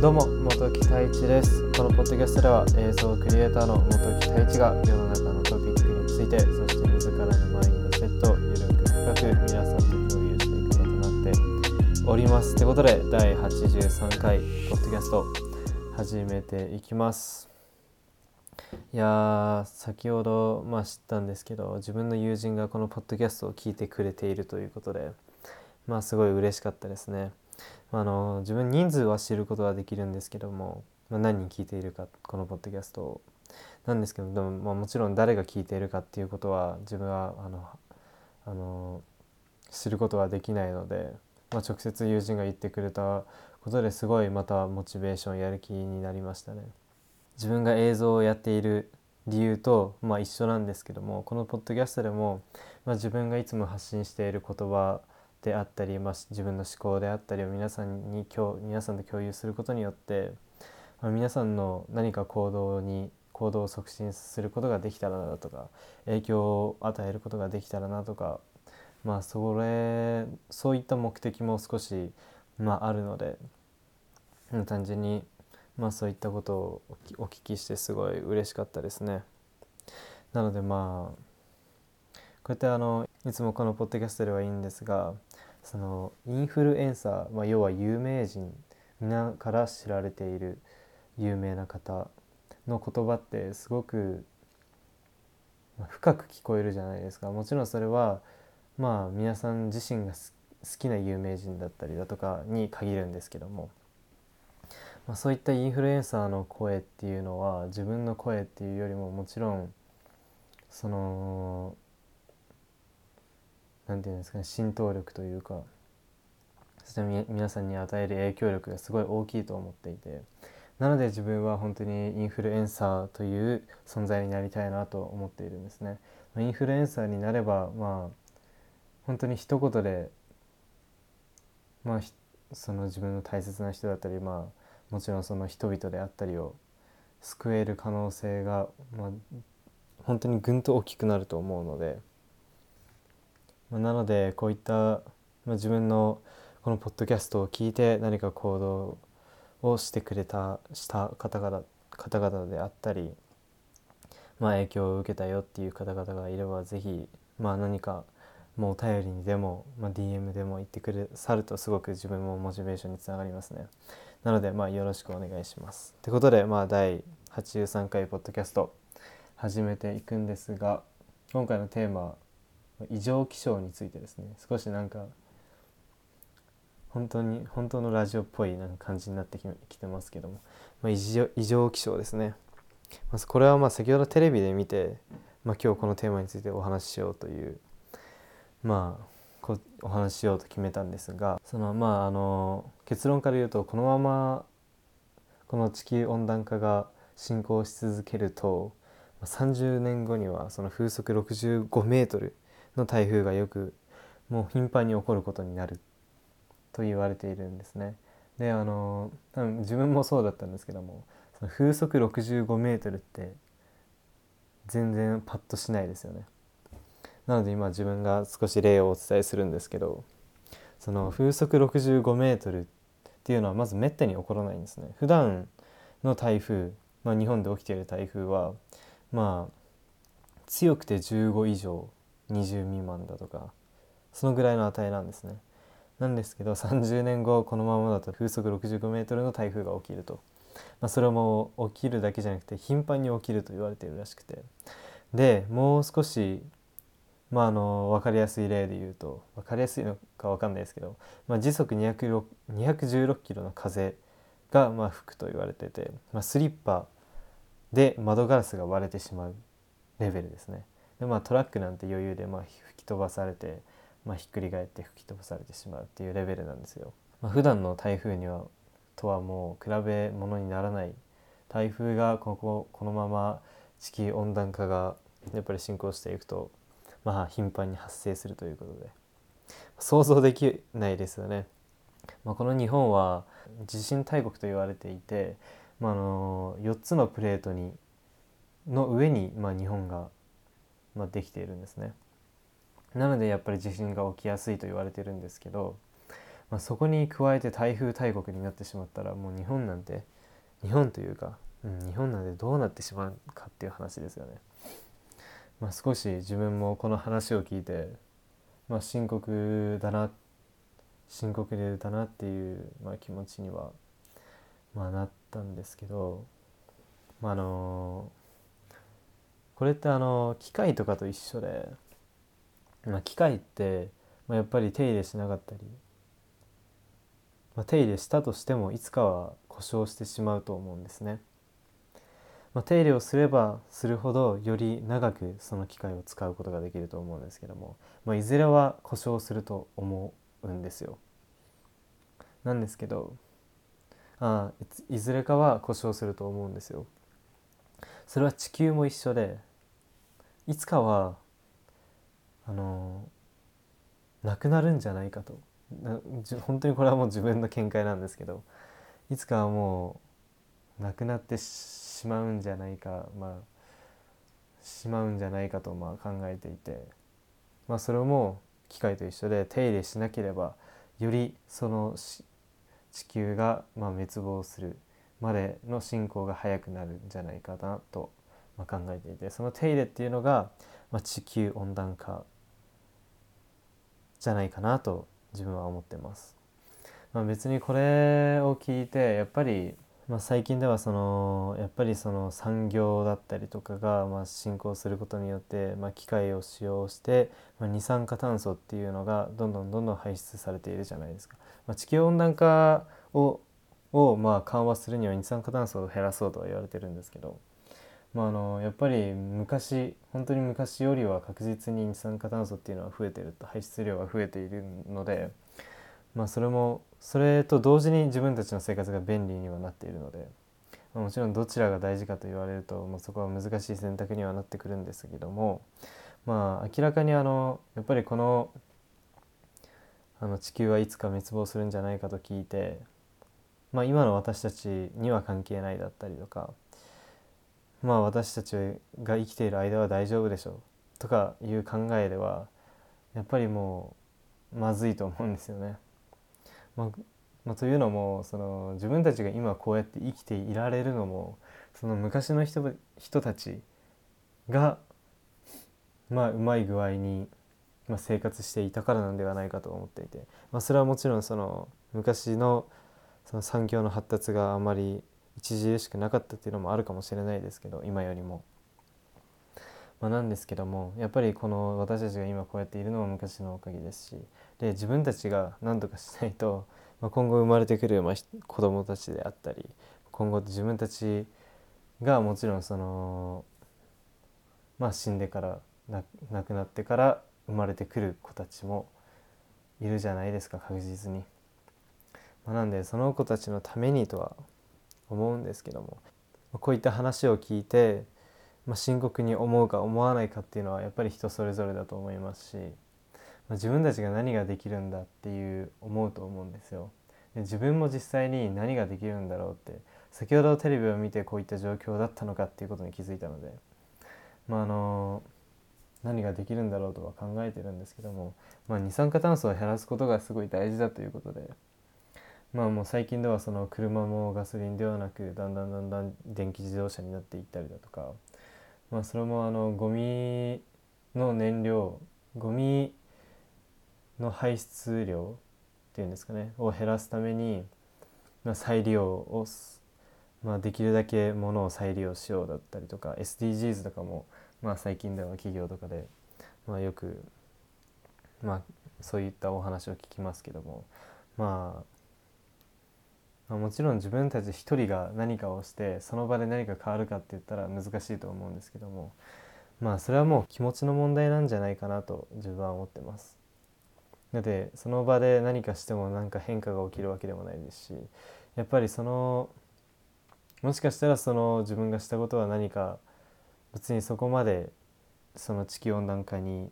どうも元木太一です。このポッドキャストでは映像クリエイターの元木太一が世の中のトピックについてそして自らのマインドセットをゆるく深く皆さんと共有していく場となっております。ということで第83回ポッドキャスト始めていきます。いやー先ほどまあ知ったんですけど自分の友人がこのポッドキャストを聞いてくれているということでまあすごい嬉しかったですね。あの自分人数は知ることはできるんですけども、まあ、何人聞いているかこのポッドキャストをなんですけどでも、まあ、もちろん誰が聞いているかっていうことは自分はあのあの知ることはできないので、まあ、直接友人が言ってくれたことですごいまたモチベーションやる気になりましたね。自分が映像をやっている理由と、まあ、一緒なんですけどもこのポッドキャストでも、まあ、自分がいつも発信している言葉であったり、まあ、自分の思考であったりを皆さんに今日皆さんと共有することによって、まあ、皆さんの何か行動に行動を促進することができたらなとか影響を与えることができたらなとかまあそれそういった目的も少し、まあ、あるので単純に、まあ、そういったことをお聞きしてすごい嬉しかったですね。なのでまあこうやってあのいつもこのポッドキャストではいいんですがそのインフルエンサー、まあ、要は有名人皆から知られている有名な方の言葉ってすごく深く聞こえるじゃないですかもちろんそれはまあ皆さん自身が好きな有名人だったりだとかに限るんですけども、まあ、そういったインフルエンサーの声っていうのは自分の声っていうよりももちろんその何て言うんですかね浸透力というかそして皆さんに与える影響力がすごい大きいと思っていてなので自分は本当にインフルエンサーという存在になりたいなと思っているんですね。インフルエンサーになればまあ本当に一言でまあその自分の大切な人だったりまあもちろんその人々であったりを救える可能性が、まあ、本当にぐんと大きくなると思うので。まあ、なのでこういった、まあ、自分のこのポッドキャストを聞いて何か行動をしてくれたした方々方々であったり、まあ、影響を受けたよっていう方々がいれば是非、まあ、何かもうお便りにでも、まあ、DM でも言ってくださるとすごく自分もモチベーションにつながりますね。なので、まあ、よろしくお願いします。ということで、まあ、第83回ポッドキャスト始めていくんですが今回のテーマ異常気象についてですね。少しなんか本当に本当のラジオっぽいなんか感じになってきてますけども、まあ、異常異常気象ですね。まずこれはまあ先ほどテレビで見て、まあ、今日このテーマについてお話ししようというまあこお話ししようと決めたんですがそのまああの結論から言うとこのままこの地球温暖化が進行し続けると30年後にはその風速65メートルの台風がよくもう頻繁に起こることになると言われているんですね。であの多分自分もそうだったんですけどもその風速65メートルって全然パッとしないですよね。なので今自分が少し例をお伝えするんですけどその風速65メートルっていうのはまずめったに起こらないんですね。普段の台風、まあ、日本で起きている台風はまあ強くて15以上20未満だとかそのぐらいの値なんですね。なんですけど30年後このままだと風速65メートルの台風が起きると、まあ、それも起きるだけじゃなくて頻繁に起きると言われているらしくてでもう少しまあ、あの分かりやすい例で言うと分かりやすいのか分かんないですけど、まあ、時速216キロの風がまあ吹くと言われてて、まあ、スリッパで窓ガラスが割れてしまうレベルですね。でまあトラックなんて余裕でまあ吹き飛ばされて、まあ、ひっくり返って吹き飛ばされてしまうっていうレベルなんですよ。まあ、普段の台風にはとはもう比べ物にならない台風がこここのまま地球温暖化がやっぱり進行していくとまあ頻繁に発生するということで想像できないですよね。まあ、この日本は地震大国と言われていて、まあ、あの4つのプレートにの上に、まあ、日本がまあ、できているんですね。なのでやっぱり地震が起きやすいと言われてるんですけど、まあ、そこに加えて台風大国になってしまったらもう日本なんて日本というか、うん、日本なんてどうなってしまうかっていう話ですよね。まあ、少し自分もこの話を聞いて、まあ、深刻だな深刻でだなっていう、まあ、気持ちには、まあ、なったんですけど、まあ、あのこれってあの機械とかと一緒で、まあ、機械って、まあ、やっぱり手入れしなかったり、まあ、手入れしたとしてもいつかは故障してしまうと思うんですね。まあ、手入れをすればするほどより長くその機械を使うことができると思うんですけども、まあ、いずれは故障すると思うんですよ。なんですけどあいずれかは故障すると思うんですよ。それは地球も一緒でいつかはあのなくなるんじゃないかと本当にこれはもう自分の見解なんですけどいつかはもうなくなってししまうんじゃないかまあしまうんじゃないかとまあ考えていて、まあ、それも機械と一緒で手入れしなければよりその地球がまあ滅亡するまでの進行が早くなるんじゃないかなとまあ考えていてその手入れっていうのがまあ地球温暖化じゃないかなと自分は思ってます。まあ、別にこれを聞いてやっぱりまあ、最近ではそのやっぱりその産業だったりとかがまあ進行することによって、まあ、機械を使用して、まあ、二酸化炭素っていうのがどんどんどんどん排出されているじゃないですか。まあ、地球温暖化ををまあ緩和するには二酸化炭素を減らそうとは言われてるんですけど、まあ、あのやっぱり昔本当に昔よりは確実に二酸化炭素っていうのは増えてると排出量が増えているので。まあ、それもそれと同時に自分たちの生活が便利にはなっているので、まあ、もちろんどちらが大事かと言われると、まあ、そこは難しい選択にはなってくるんですけども、まあ、明らかにあのやっぱりこのあの地球はいつか滅亡するんじゃないかと聞いて、まあ、今の私たちには関係ないだったりとか、まあ、私たちが生きている間は大丈夫でしょうとかいう考えではやっぱりもうまずいと思うんですよね。まあまあ、というのもその自分たちが今こうやって生きていられるのもその昔の人人たちが、まあ、うまい具合に、まあ、生活していたからなんではないかと思っていて、まあ、それはもちろんその昔のその産業の発達があまり著しくなかったっていうのもあるかもしれないですけど今よりも。まあ、なんですけどもやっぱりこの私たちが今こうやっているのも昔のおかげですしで自分たちが何とかしないと、まあ、今後生まれてくる、まあ、子どもたちであったり今後自分たちがもちろんそのまあ死んでから亡くなってから生まれてくる子たちもいるじゃないですか確実に。まあ、なんでその子たちのためにとは思うんですけどもこういった話を聞いてまあ、深刻に思うか思わないかっていうのはやっぱり人それぞれだと思いますし、自分たちが何ができるんだっていう思うと思うんですよ。で自分も実際に何ができるんだろうって先ほどテレビを見てこういった状況だったのかっていうことに気づいたので、まあ、あの何ができるんだろうとは考えてるんですけども、まあ、二酸化炭素を減らすことがすごい大事だということで。まあもう最近ではその車もガソリンではなくだんだんだんだん電気自動車になっていったりだとかまあ、それもあのゴミの燃料ゴミの排出量っていうんですかねを減らすために、まあ、再利用を、まあ、できるだけものを再利用しようだったりとか SDGs とかも、まあ、最近では企業とかで、まあ、よく、まあ、そういったお話を聞きますけどもまあまあ、もちろん自分たち一人が何かをしてその場で何か変わるかって言ったら難しいと思うんですけどもまあそれはもう気持ちの問題なんじゃないかなと自分は思ってます。だってその場で何かしても何か変化が起きるわけでもないですしやっぱりそのもしかしたらその自分がしたことは何か別にそこまでその地球温暖化に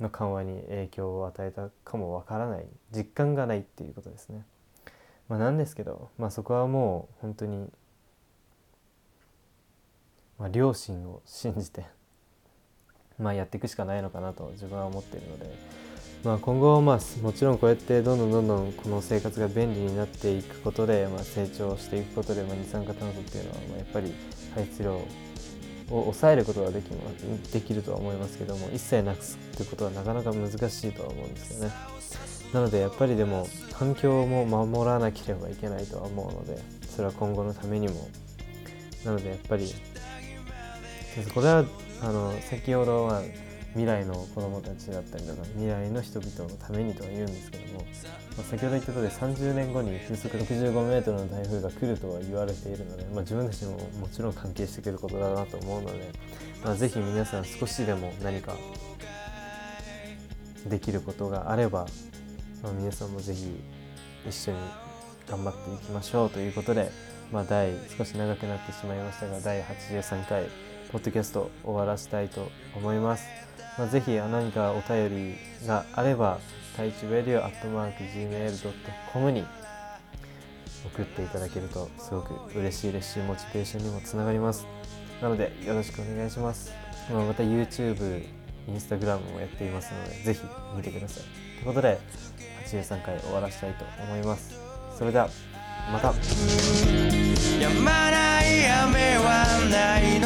の緩和に影響を与えたかもわからない実感がないっていうことですね。まあ、なんですけど、まあ、そこはもう本当に、まあ、両親を信じて、まあ、やっていくしかないのかなと自分は思っているので、まあ、今後、まあ、もちろんこうやってどんどんどんどんこの生活が便利になっていくことで、まあ、成長していくことで、まあ、二酸化炭素っていうのは、まあ、やっぱり排出量を抑えることができできるとは思いますけども一切なくすってことはなかなか難しいとは思うんですよね。なのでやっぱりでも環境も守らなければいけないとは思うのでそれは今後のためにもなのでやっぱりこれはあの先ほどは未来の子どもたちだったりとか未来の人々のためにとは言うんですけども、まあ、先ほど言った通り30年後に風速65メートルの台風が来るとは言われているので、まあ、自分たちももちろん関係してくることだなと思うので、まあ、ぜひ皆さん少しでも何かできることがあれば、まあ、皆さんもぜひ一緒に頑張っていきましょうということで、まあ、第少し長くなってしまいましたが第83回ポッドキャスト終わらせたいと思います。まあ、ぜひ何かお便りがあれば、太一ウェディオアットマーク Gmail.com に送っていただけるとすごく嬉しいですし、モチベーションにもつながります。なのでよろしくお願いします。まあ、また YouTube、Instagram もやっていますので、ぜひ見てください。ということで、83回終わらせたいと思います。それでは、また。やまない雨はない